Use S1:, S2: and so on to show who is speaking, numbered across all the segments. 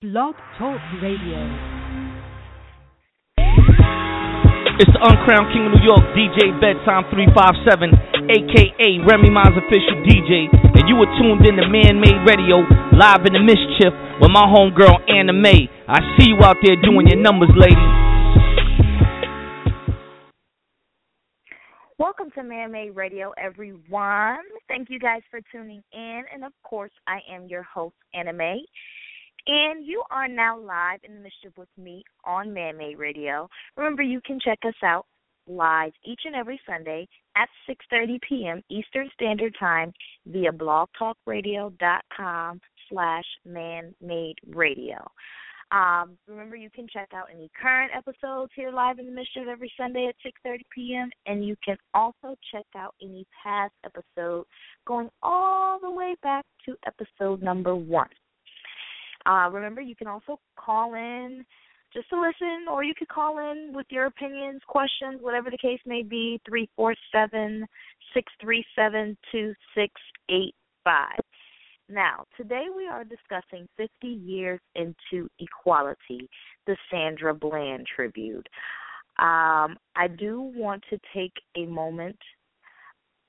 S1: Blog Talk Radio.
S2: It's the uncrowned king of New York, DJ Bedtime 357, aka Remy Ma's official DJ, and you were tuned in to Man Made Radio, live in the mischief with my homegirl Anah Mae. I see you out there doing your numbers, lady.
S3: Welcome to Man Made Radio, everyone. Thank you guys for tuning in. And of course, I am your host, Anah Mae. And you are now live in the mischief with me on Man Made Radio. Remember, you can check us out live each and every Sunday at 6:30 p.m. Eastern Standard Time via blogtalkradio.com slash Man Made Radio. Um, remember, you can check out any current episodes here live in the Mischief every Sunday at 6:30 p.m. And you can also check out any past episodes going all the way back to episode number one. Uh, remember, you can also call in just to listen, or you could call in with your opinions, questions, whatever the case may be, three four seven six three seven two six eight five. Now, today we are discussing 50 years into equality, the Sandra Bland tribute. Um, I do want to take a moment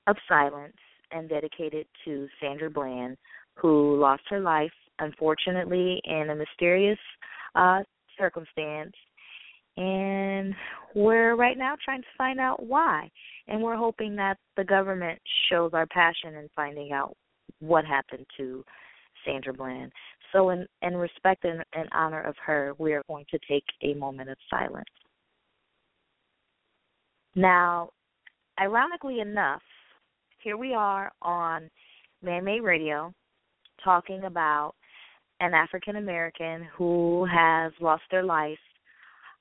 S3: of silence and dedicate it to Sandra Bland, who lost her life unfortunately, in a mysterious uh, circumstance. And we're right now trying to find out why. And we're hoping that the government shows our passion in finding out what happened to Sandra Bland. So, in, in respect and, and honor of her, we are going to take a moment of silence. Now, ironically enough, here we are on Man Made Radio talking about an African American who has lost their life.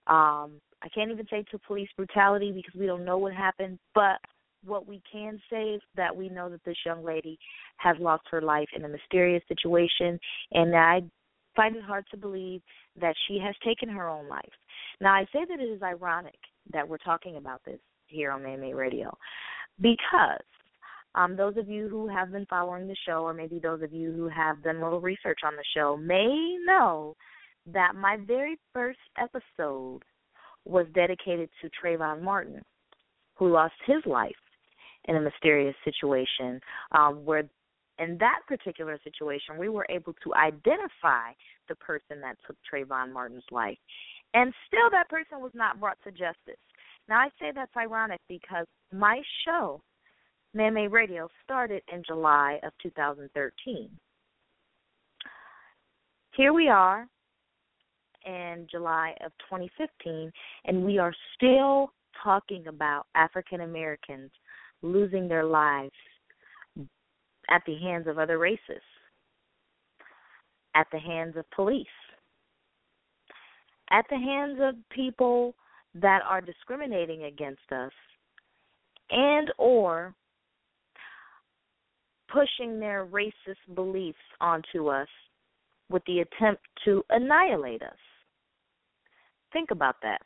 S3: Um, I can't even say to police brutality because we don't know what happened, but what we can say is that we know that this young lady has lost her life in a mysterious situation, and I find it hard to believe that she has taken her own life. Now, I say that it is ironic that we're talking about this here on AMA Radio because um, those of you who have been following the show, or maybe those of you who have done a little research on the show, may know that my very first episode was dedicated to Trayvon Martin, who lost his life in a mysterious situation. Um, where, in that particular situation, we were able to identify the person that took Trayvon Martin's life, and still that person was not brought to justice. Now I say that's ironic because my show Man Made Radio started in July of 2013. Here we are in July of 2015, and we are still talking about African Americans losing their lives at the hands of other races, at the hands of police, at the hands of people that are discriminating against us and or pushing their racist beliefs onto us with the attempt to annihilate us. Think about that.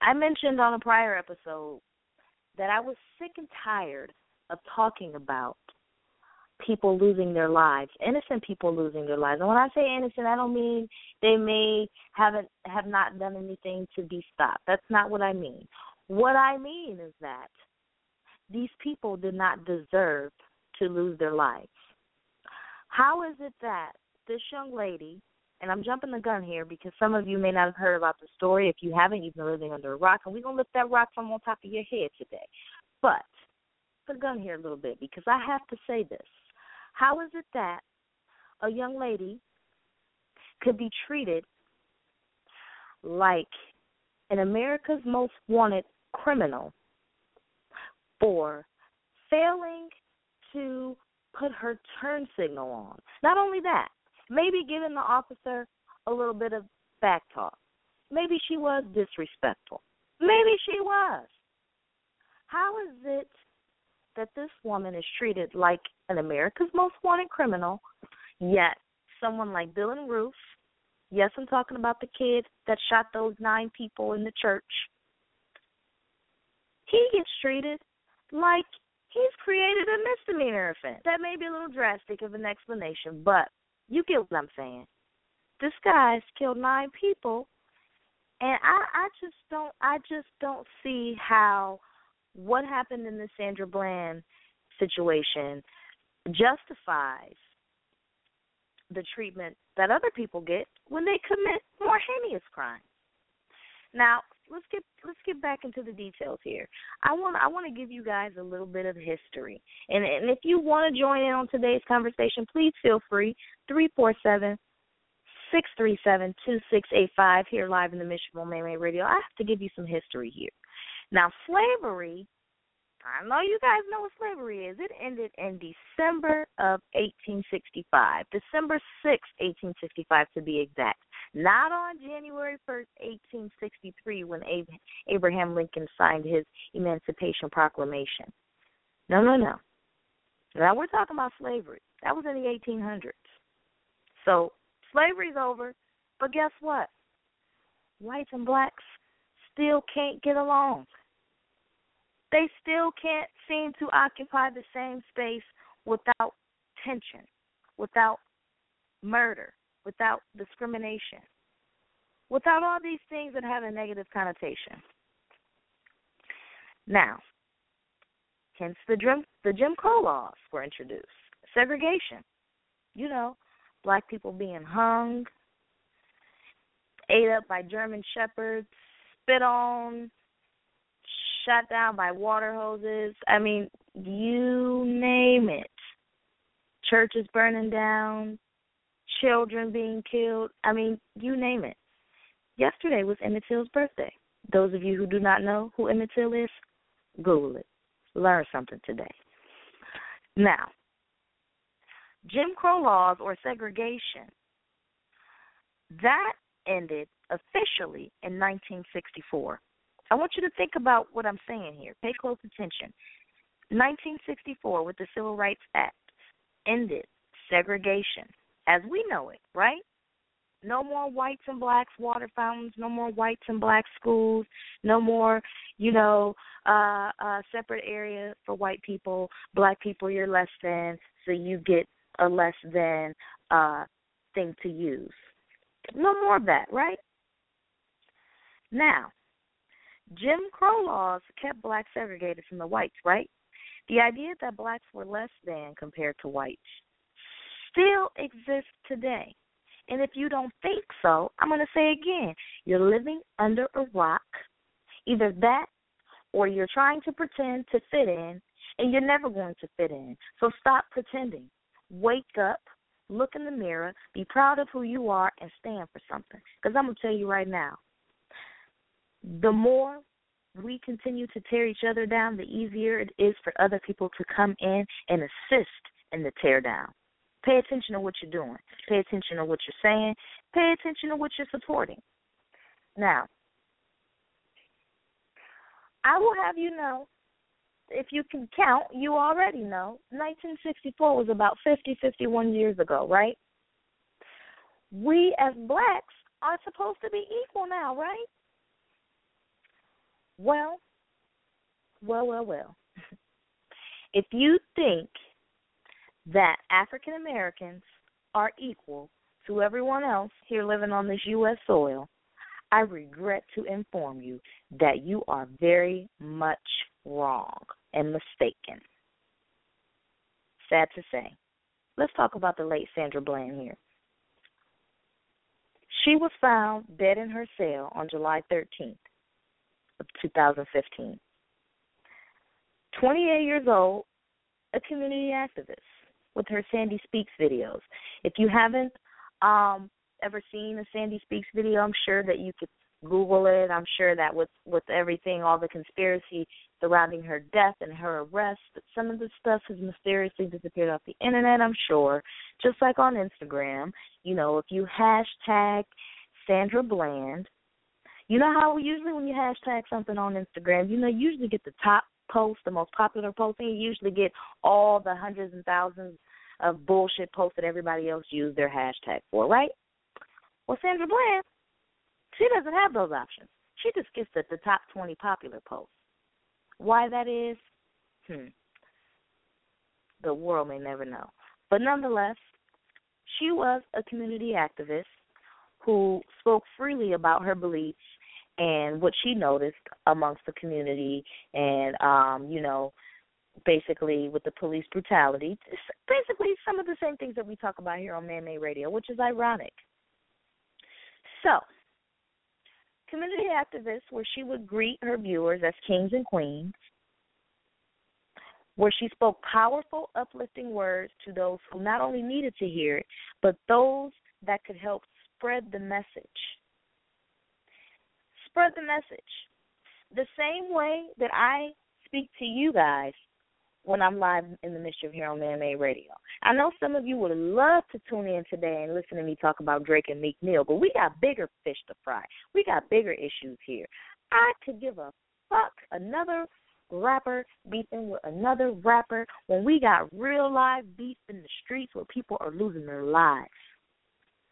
S3: I mentioned on a prior episode that I was sick and tired of talking about people losing their lives, innocent people losing their lives. And when I say innocent, I don't mean they may haven't have not done anything to be stopped. That's not what I mean. What I mean is that these people did not deserve to lose their lives. How is it that this young lady, and I'm jumping the gun here because some of you may not have heard about the story. If you haven't, you've been living under a rock, and we're going to lift that rock from on top of your head today. But, put the gun here a little bit because I have to say this. How is it that a young lady could be treated like an America's most wanted criminal for failing to put her turn signal on. Not only that, maybe giving the officer a little bit of back talk. Maybe she was disrespectful. Maybe she was. How is it that this woman is treated like an America's most wanted criminal, yet someone like Dylann Roof, yes, I'm talking about the kid that shot those nine people in the church, he gets treated like he's created a misdemeanor offense. That may be a little drastic of an explanation, but you get what I'm saying. this guy's killed nine people, and I I just don't I just don't see how what happened in the Sandra Bland situation justifies the treatment that other people get when they commit more heinous crimes. Now, let's get let's get back into the details here. I want I want to give you guys a little bit of history, and and if you want to join in on today's conversation, please feel free. Three four seven six three seven two six eight five here live in the Mission Man Radio. I have to give you some history here. Now, slavery I know you guys know what slavery is. It ended in December of 1865, December 6, 1865 to be exact. Not on January 1st, 1863, when Abraham Lincoln signed his Emancipation Proclamation. No, no, no. Now we're talking about slavery. That was in the 1800s. So slavery's over, but guess what? Whites and blacks still can't get along they still can't seem to occupy the same space without tension, without murder, without discrimination, without all these things that have a negative connotation. Now, hence the Jim, the Jim Crow laws were introduced. Segregation. You know, black people being hung, ate up by German shepherds, spit on, shut down by water hoses. I mean, you name it. Churches burning down, children being killed. I mean, you name it. Yesterday was Emmett Till's birthday. Those of you who do not know who Emmett Till is, Google it. Learn something today. Now, Jim Crow laws or segregation, that ended officially in 1964. I want you to think about what I'm saying here. Pay close attention. 1964, with the Civil Rights Act, ended segregation as we know it, right? No more whites and blacks water fountains, no more whites and black schools, no more, you know, uh uh separate area for white people, black people you're less than, so you get a less than uh thing to use. No more of that, right? Now, Jim Crow laws kept blacks segregated from the whites, right? The idea that blacks were less than compared to whites still exists today. And if you don't think so, I'm going to say again you're living under a rock. Either that or you're trying to pretend to fit in and you're never going to fit in. So stop pretending. Wake up, look in the mirror, be proud of who you are, and stand for something. Because I'm going to tell you right now the more we continue to tear each other down, the easier it is for other people to come in and assist in the tear down. Pay attention to what you're doing. Pay attention to what you're saying. Pay attention to what you're supporting. Now, I will have you know, if you can count, you already know, 1964 was about 50, 51 years ago, right? We as blacks are supposed to be equal now, right? Well, well, well, well. if you think that African Americans are equal to everyone else here living on this U.S. soil, I regret to inform you that you are very much wrong and mistaken. Sad to say. Let's talk about the late Sandra Bland here. She was found dead in her cell on July 13th of 2015. 28 years old, a community activist with her Sandy Speaks videos. If you haven't um, ever seen a Sandy Speaks video, I'm sure that you could Google it. I'm sure that with with everything, all the conspiracy surrounding her death and her arrest, that some of the stuff has mysteriously disappeared off the internet. I'm sure, just like on Instagram. You know, if you hashtag Sandra Bland, you know how usually when you hashtag something on Instagram, you know, you usually get the top post, the most popular post, and you usually get all the hundreds and thousands of bullshit posts that everybody else used their hashtag for, right? Well, Sandra Bland, she doesn't have those options. She just gets the, the top 20 popular posts. Why that is, hmm, the world may never know. But nonetheless, she was a community activist who spoke freely about her beliefs and what she noticed amongst the community and um you know basically with the police brutality basically some of the same things that we talk about here on man made radio which is ironic. So community activists where she would greet her viewers as kings and queens where she spoke powerful uplifting words to those who not only needed to hear it but those that could help spread the message spread the message. The same way that I speak to you guys when I'm live in the Mischief here on Man Radio. I know some of you would love to tune in today and listen to me talk about Drake and Meek Mill, but we got bigger fish to fry. We got bigger issues here. I could give a fuck another rapper beefing with another rapper when we got real live beef in the streets where people are losing their lives.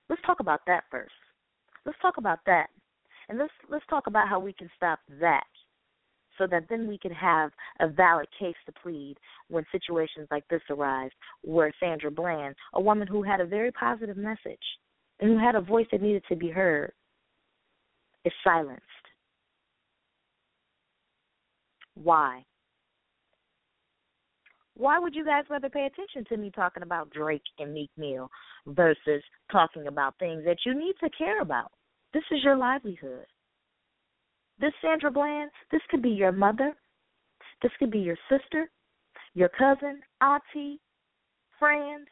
S3: Let's talk about that first. Let's talk about that. And let's let's talk about how we can stop that so that then we can have a valid case to plead when situations like this arise where Sandra Bland, a woman who had a very positive message and who had a voice that needed to be heard, is silenced. Why? Why would you guys rather pay attention to me talking about Drake and Meek Mill versus talking about things that you need to care about? This is your livelihood. This Sandra Bland, this could be your mother. This could be your sister, your cousin, auntie, friend.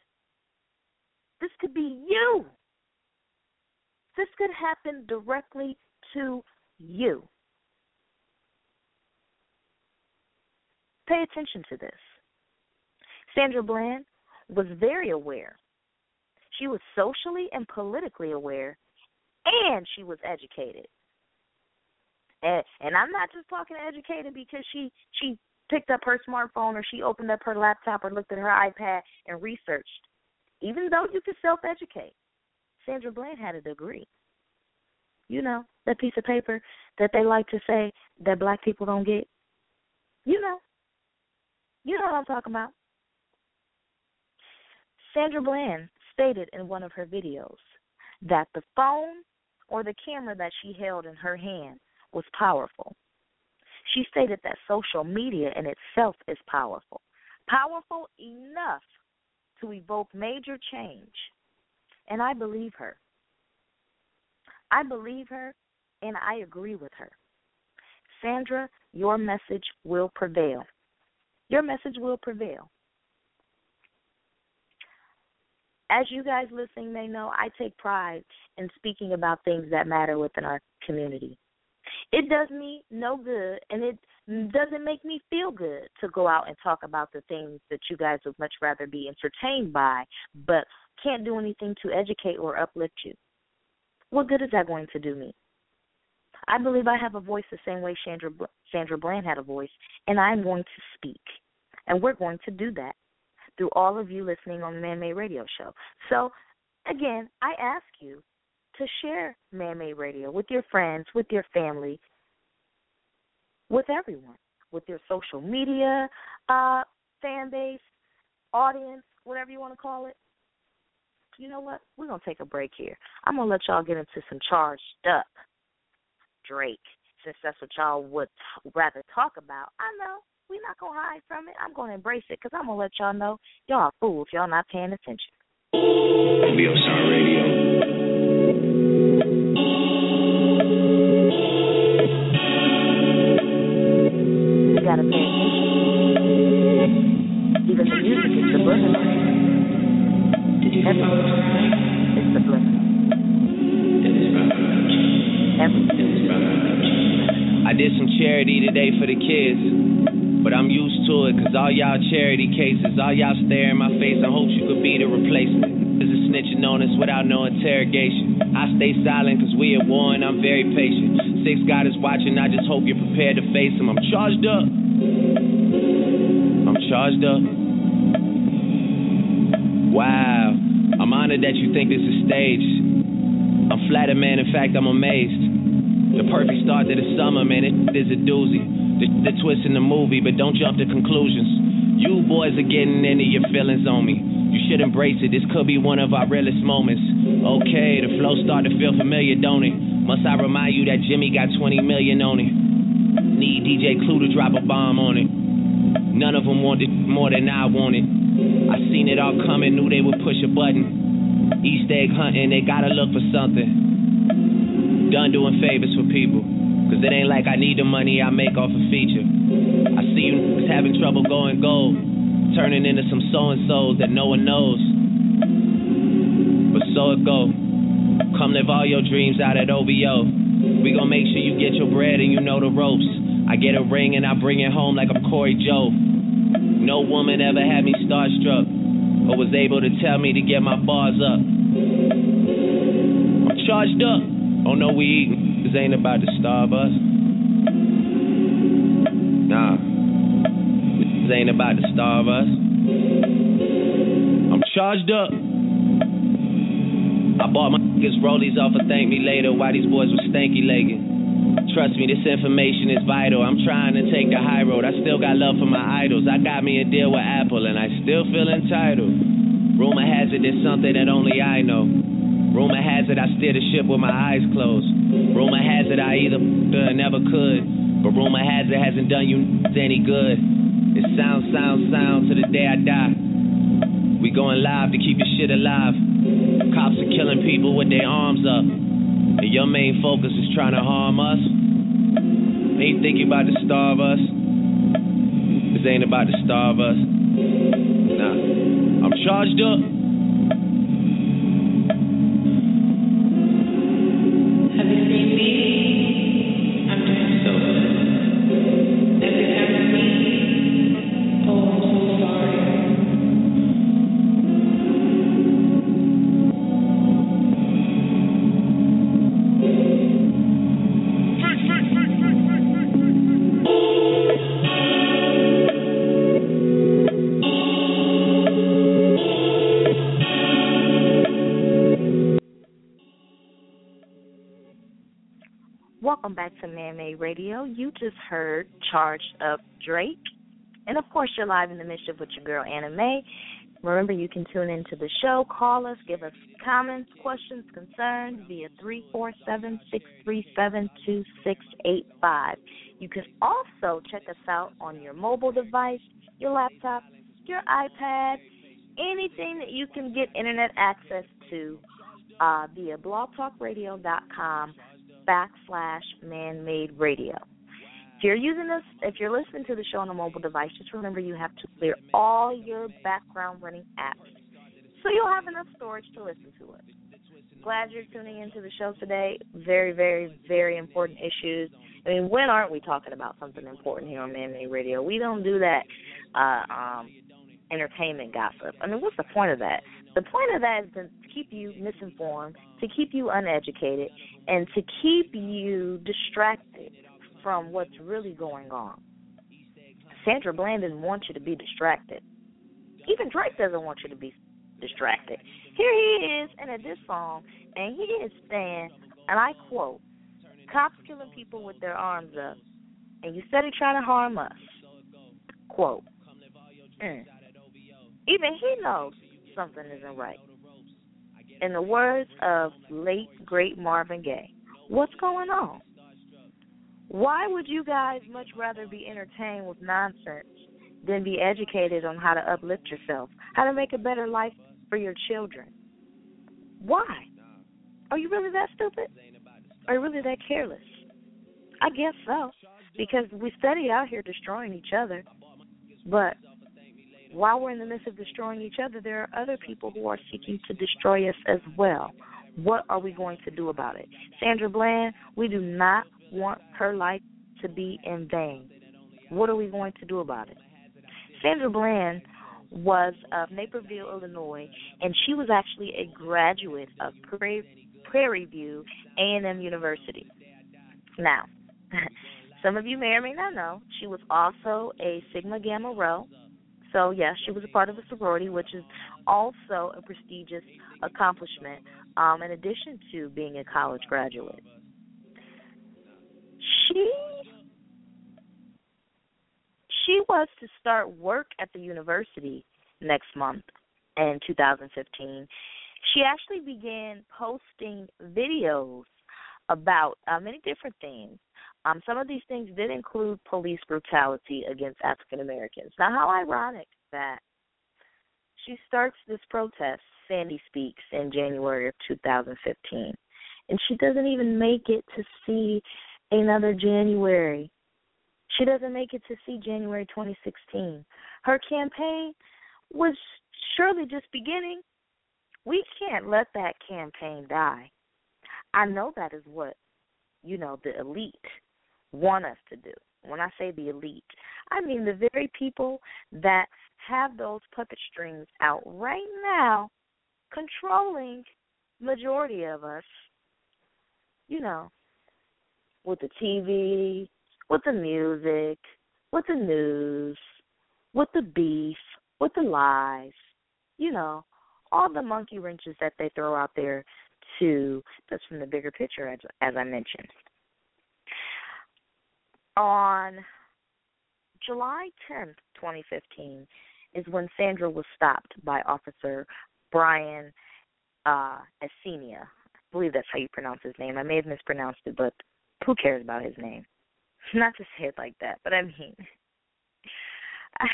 S3: This could be you. This could happen directly to you. Pay attention to this. Sandra Bland was very aware. She was socially and politically aware and she was educated. And and I'm not just talking educated because she she picked up her smartphone or she opened up her laptop or looked at her iPad and researched. Even though you can self educate. Sandra Bland had a degree. You know, that piece of paper that they like to say that black people don't get. You know. You know what I'm talking about. Sandra Bland stated in one of her videos that the phone or the camera that she held in her hand was powerful. She stated that social media in itself is powerful, powerful enough to evoke major change. And I believe her. I believe her and I agree with her. Sandra, your message will prevail. Your message will prevail. As you guys listening may know, I take pride in speaking about things that matter within our community. It does me no good, and it doesn't make me feel good to go out and talk about the things that you guys would much rather be entertained by, but can't do anything to educate or uplift you. What good is that going to do me? I believe I have a voice the same way Sandra Sandra Bland had a voice, and I'm going to speak, and we're going to do that through all of you listening on the Man Made Radio Show. So, again, I ask you to share Man Made Radio with your friends, with your family, with everyone, with your social media uh, fan base, audience, whatever you want to call it. You know what? We're going to take a break here. I'm going to let y'all get into some charged up Drake, since that's what y'all would rather talk about. I know we're not gonna hide from it. I'm gonna embrace it because I'm gonna let y'all know y'all are fools. Y'all not paying attention.
S4: Radio Sound Radio.
S3: You gotta pay attention. Even the music is subliminal. Everything is subliminal. Everything.
S5: I did some charity today for the kids. But I'm used to it, cause all y'all charity cases, all y'all stare in my face, I hope you could be the replacement. There's a snitching on us without no interrogation. I stay silent cause we at war and I'm very patient. Six God is watching, I just hope you're prepared to face him. I'm charged up. I'm charged up. Wow. I'm honored that you think this is staged. I'm flattered, man. In fact, I'm amazed. The perfect start to the summer, man. It is a doozy the, the twist in the movie, but don't jump to conclusions. You boys are getting into your feelings on me. You should embrace it. This could be one of our realest moments. Okay, the flow start to feel familiar, don't it? Must I remind you that Jimmy got 20 million on it? Need DJ Clue to drop a bomb on it. None of them wanted more than I wanted. I seen it all coming, knew they would push a button. East egg hunting, they gotta look for something. Done doing favors for people. Cause it ain't like I need the money I make off a feature. I see you niggas having trouble going gold, turning into some so and so's that no one knows. But so it go. Come live all your dreams out at OVO. We gon' make sure you get your bread and you know the ropes. I get a ring and I bring it home like I'm Cory Joe. No woman ever had me starstruck or was able to tell me to get my bars up. I'm charged up. Oh no, we eating. This ain't about to starve us. Nah. This ain't about to starve us. I'm charged up. I bought my niggas rollies off of Thank Me Later while these boys were stanky legging. Trust me, this information is vital. I'm trying to take the high road. I still got love for my idols. I got me a deal with Apple and I still feel entitled. Rumor has it it's something that only I know. Rumor has it I steer the ship with my eyes closed. Rumor has it I either uh, never could. But rumor has it hasn't done you any good. It sounds, sounds, sounds to the day I die. We going live to keep your shit alive. Cops are killing people with their arms up. And your main focus is trying to harm us. Ain't think you about to starve us. This ain't about to starve us. Nah. I'm charged up.
S3: To Man Made Radio. You just heard Charged Up Drake. And of course, you're live in the mischief with your girl Anah Mae. Remember, you can tune into the show, call us, give us comments, questions, concerns via 347 637 2685. You can also check us out on your mobile device, your laptop, your iPad, anything that you can get internet access to uh, via blogtalkradio.com backslash man-made radio. If you're using this, if you're listening to the show on a mobile device, just remember you have to clear all your background running apps so you'll have enough storage to listen to it. Glad you're tuning into the show today. Very, very, very important issues. I mean, when aren't we talking about something important here on Man Made Radio? We don't do that uh, um, entertainment gossip. I mean, what's the point of that? The point of that is to keep you misinformed, to keep you uneducated, and to keep you distracted from what's really going on. Sandra Bland didn't want you to be distracted. Even Drake doesn't want you to be distracted. Here he is in a diss song, and he is saying, and I quote, cops killing people with their arms up, and you steady trying to harm us. Quote. Mm. Even he knows something isn't right. In the words of late, great Marvin Gaye, what's going on? Why would you guys much rather be entertained with nonsense than be educated on how to uplift yourself, how to make a better life for your children? Why? Are you really that stupid? Are you really that careless? I guess so, because we study out here destroying each other, but while we're in the midst of destroying each other, there are other people who are seeking to destroy us as well. What are we going to do about it? Sandra Bland, we do not want her life to be in vain. What are we going to do about it? Sandra Bland was of Naperville, Illinois, and she was actually a graduate of Prairie, View A&M University. Now, some of you may or may not know, she was also a Sigma Gamma Rho. So, yes, she was a part of a sorority, which is also a prestigious accomplishment, um, in addition to being a college graduate. She she was to start work at the university next month in 2015. she actually began posting videos about uh, many different things. Um, some of these things did include police brutality against African Americans. Now, how ironic that she starts this protest, Sandy Speaks, in January of 2015, and she doesn't even make it to see another January. She doesn't make it to see January 2016. Her campaign was surely just beginning. We can't let that campaign die. I know that is what, you know, the elite want us to do. When I say the elite, I mean the very people that have those puppet strings out right now controlling majority of us, you know, with the TV, with the music, with the news, with the beef, with the lies, you know, all the monkey wrenches that they throw out there to that's from the bigger picture as as I mentioned. On July 10th, 2015, is when Sandra was stopped by Officer Brian uh Encinia. I believe that's how you pronounce his name. I may have mispronounced it, but who cares about his name? Not to say it like that, but I mean, I,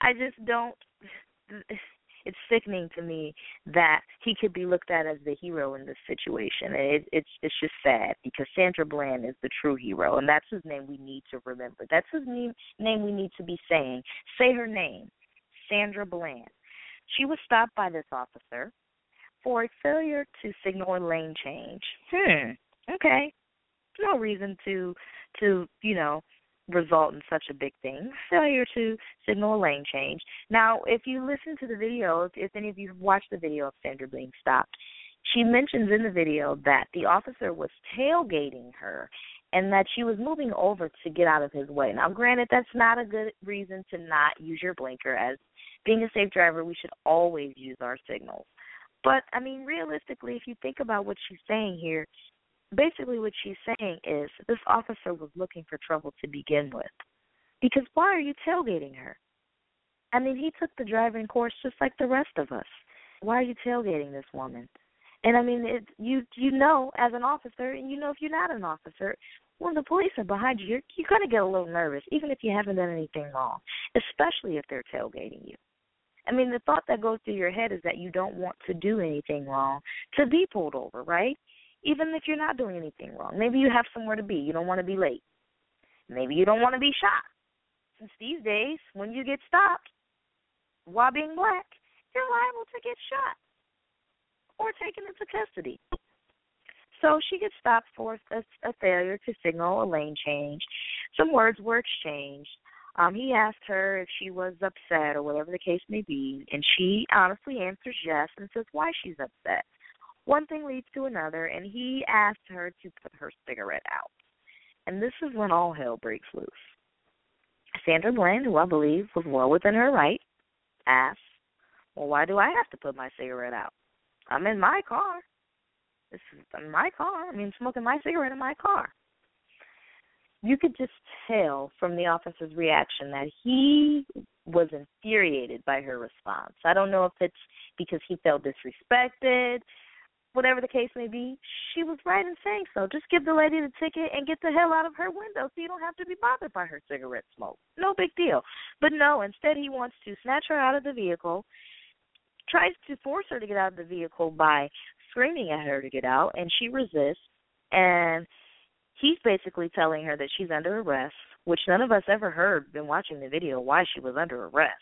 S3: I just don't. It's sickening to me that he could be looked at as the hero in this situation. It, it's it's just sad because Sandra Bland is the true hero, and that's his name we need to remember. That's his name name we need to be saying. Say her name, Sandra Bland. She was stopped by this officer for a failure to signal a lane change. Hmm. Okay. No reason to to you know result in such a big thing. Failure to signal a lane change. Now, if you listen to the video, if, any of you have watched the video of Sandra being stopped, she mentions in the video that the officer was tailgating her and that she was moving over to get out of his way. Now, granted, that's not a good reason to not use your blinker. As being a safe driver, we should always use our signals. But, I mean, realistically, if you think about what she's saying here, basically what she's saying is this officer was looking for trouble to begin with. Because why are you tailgating her? I mean, he took the driving course just like the rest of us. Why are you tailgating this woman? And I mean, it, you you know as an officer, and you know if you're not an officer, when the police are behind you, you're you're gonna get a little nervous, even if you haven't done anything wrong, especially if they're tailgating you. I mean, the thought that goes through your head is that you don't want to do anything wrong to be pulled over, right? Even if you're not doing anything wrong. Maybe you have somewhere to be. You don't want to be late. Maybe you don't want to be shot. Since these days, when you get stopped while being black, you're liable to get shot or taken into custody. So she gets stopped for a, a failure to signal a lane change. Some words were exchanged. Um, he asked her if she was upset or whatever the case may be, and she honestly answers yes and says why she's upset one thing leads to another, and he asked her to put her cigarette out. And this is when all hell breaks loose. Sandra Bland, who I believe was well within her right, asked, Well, why do I have to put my cigarette out? I'm in my car. This is in my car. I mean, smoking my cigarette in my car. You could just tell from the officer's reaction that he was infuriated by her response. I don't know if it's because he felt disrespected, whatever the case may be, she was right in saying so. Just give the lady the ticket and get the hell out of her window so you don't have to be bothered by her cigarette smoke. No big deal. But no, instead he wants to snatch her out of the vehicle, tries to force her to get out of the vehicle by screaming at her to get out, and she resists. And he's basically telling her that she's under arrest, which none of us ever heard, been watching the video, why she was under arrest.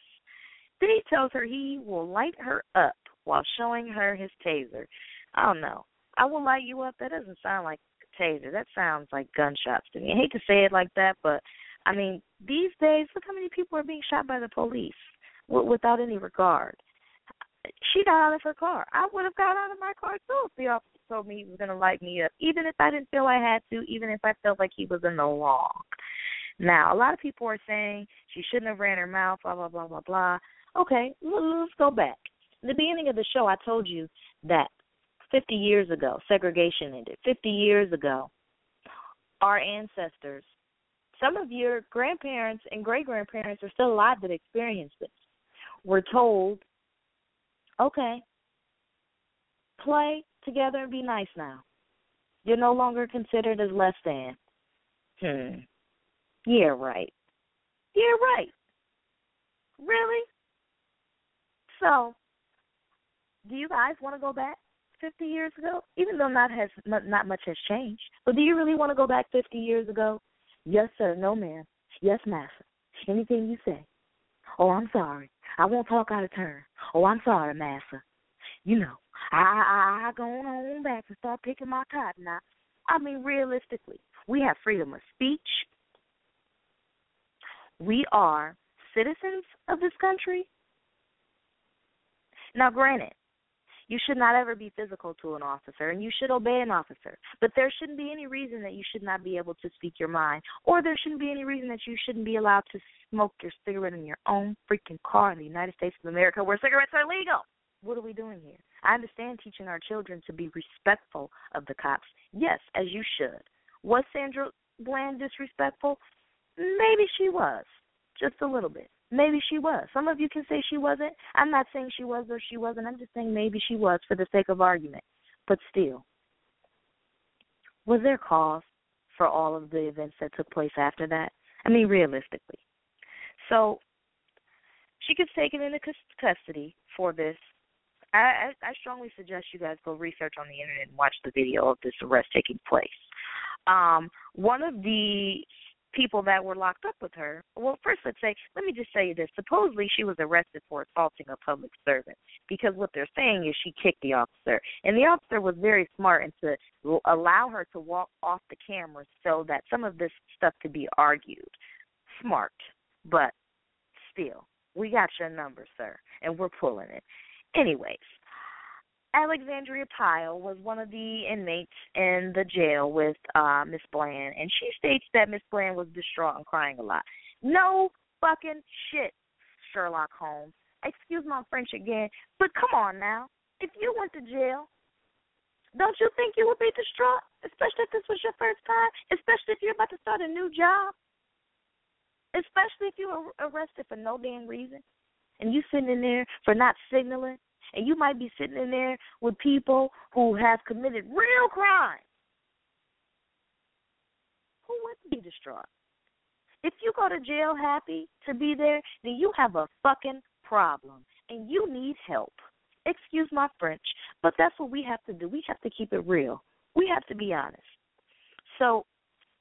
S3: Then he tells her he will light her up while showing her his taser. I don't know. I will light you up. That doesn't sound like a taser. That sounds like gunshots to me. I hate to say it like that, but I mean, these days, look how many people are being shot by the police w- without any regard. She got out of her car. I would have got out of my car too if the officer told me he was going to light me up, even if I didn't feel I had to, even if I felt like he was in the wrong. Now, a lot of people are saying she shouldn't have ran her mouth, blah blah blah blah blah. Okay, let's go back. In the beginning of the show, I told you that 50 years ago, segregation ended. 50 years ago, our ancestors, some of your grandparents and great grandparents are still alive that experienced this, were told, okay, play together and be nice now. You're no longer considered as less than. Hmm. Yeah, right. Yeah, right. Really? So, do you guys want to go back 50 years ago? Even though not has not much has changed, but do you really want to go back 50 years ago? Yes, sir. No, ma'am. Yes, master. Anything you say. Oh, I'm sorry. I won't talk out of turn. Oh, I'm sorry, master. You know, I I, I go on back and start picking my cotton now. I mean, realistically, we have freedom of speech. We are citizens of this country. Now, granted, you should not ever be physical to an officer, and you should obey an officer. But there shouldn't be any reason that you should not be able to speak your mind, or there shouldn't be any reason that you shouldn't be allowed to smoke your cigarette in your own freaking car in the United States of America where cigarettes are legal. What are we doing here? I understand teaching our children to be respectful of the cops. Yes, as you should. Was Sandra Bland disrespectful? Maybe she was, just a little bit. Maybe she was. Some of you can say she wasn't. I'm not saying she was or she wasn't. I'm just saying maybe she was for the sake of argument. But still, was there cause for all of the events that took place after that? I mean, realistically. So she gets taken into custody for this. I, I, I strongly suggest you guys go research on the internet and watch the video of this arrest taking place. Um, one of the people that were locked up with her. Well, first let's say, let me just say this. Supposedly she was arrested for assaulting a public servant because what they're saying is she kicked the officer. And the officer was very smart and to allow her to walk off the camera so that some of this stuff could be argued. Smart. But still, we got your number, sir, and we're pulling it. Anyways, Alexandria Pyle was one of the inmates in the jail with uh Miss Bland, and she states that Miss Bland was distraught and crying a lot. No fucking shit, Sherlock Holmes. Excuse my French again, but come on now. If you went to jail, don't you think you would be distraught? Especially if this was your first time, especially if you're about to start a new job, especially if you were arrested for no damn reason, and you sitting in there for not signaling and you might be sitting in there with people who have committed real crimes. Who wouldn't be distraught? If you go to jail happy to be there, then you have a fucking problem and you need help. Excuse my French, but that's what we have to do. We have to keep it real. We have to be honest. So,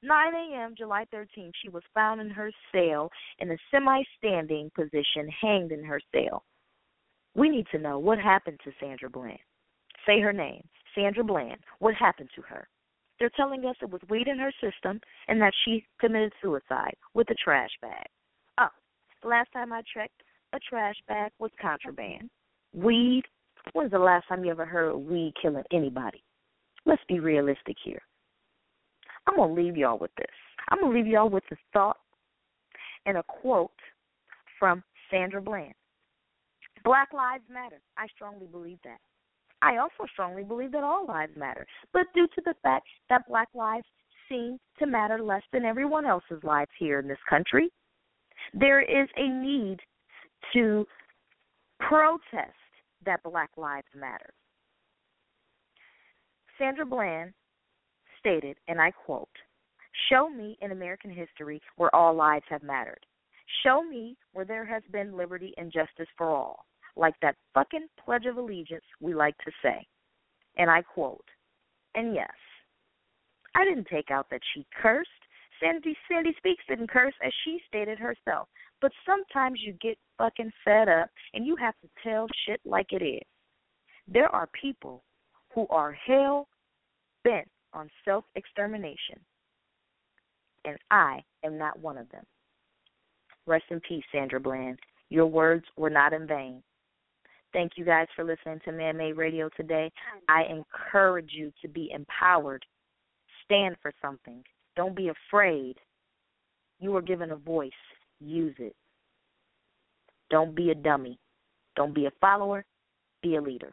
S3: 9 a.m., July 13th, she was found in her cell in a semi standing position, hanged in her cell. We need to know what happened to Sandra Bland. Say her name, Sandra Bland. What happened to her? They're telling us it was weed in her system and that she committed suicide with a trash bag. Oh, last time I checked, a trash bag was contraband. Weed? When's the last time you ever heard of weed killing anybody? Let's be realistic here. I'm going to leave y'all with this. I'm going to leave y'all with a thought and a quote from Sandra Bland. Black lives matter. I strongly believe that. I also strongly believe that all lives matter. But due to the fact that black lives seem to matter less than everyone else's lives here in this country, there is a need to protest that black lives matter. Sandra Bland stated, and I quote, Show me in American history where all lives have mattered. Show me where there has been liberty and justice for all like that fucking Pledge of Allegiance we like to say. And I quote, and yes, I didn't take out that she cursed. Sandy Sandy Speaks didn't curse as she stated herself. But sometimes you get fucking fed up and you have to tell shit like it is. There are people who are hell bent on self extermination. And I am not one of them. Rest in peace, Sandra Bland. Your words were not in vain. Thank you guys for listening to Man Made Radio today. I encourage you to be empowered. Stand for something. Don't be afraid. You are given a voice. Use it. Don't be a dummy. Don't be a follower. Be a leader.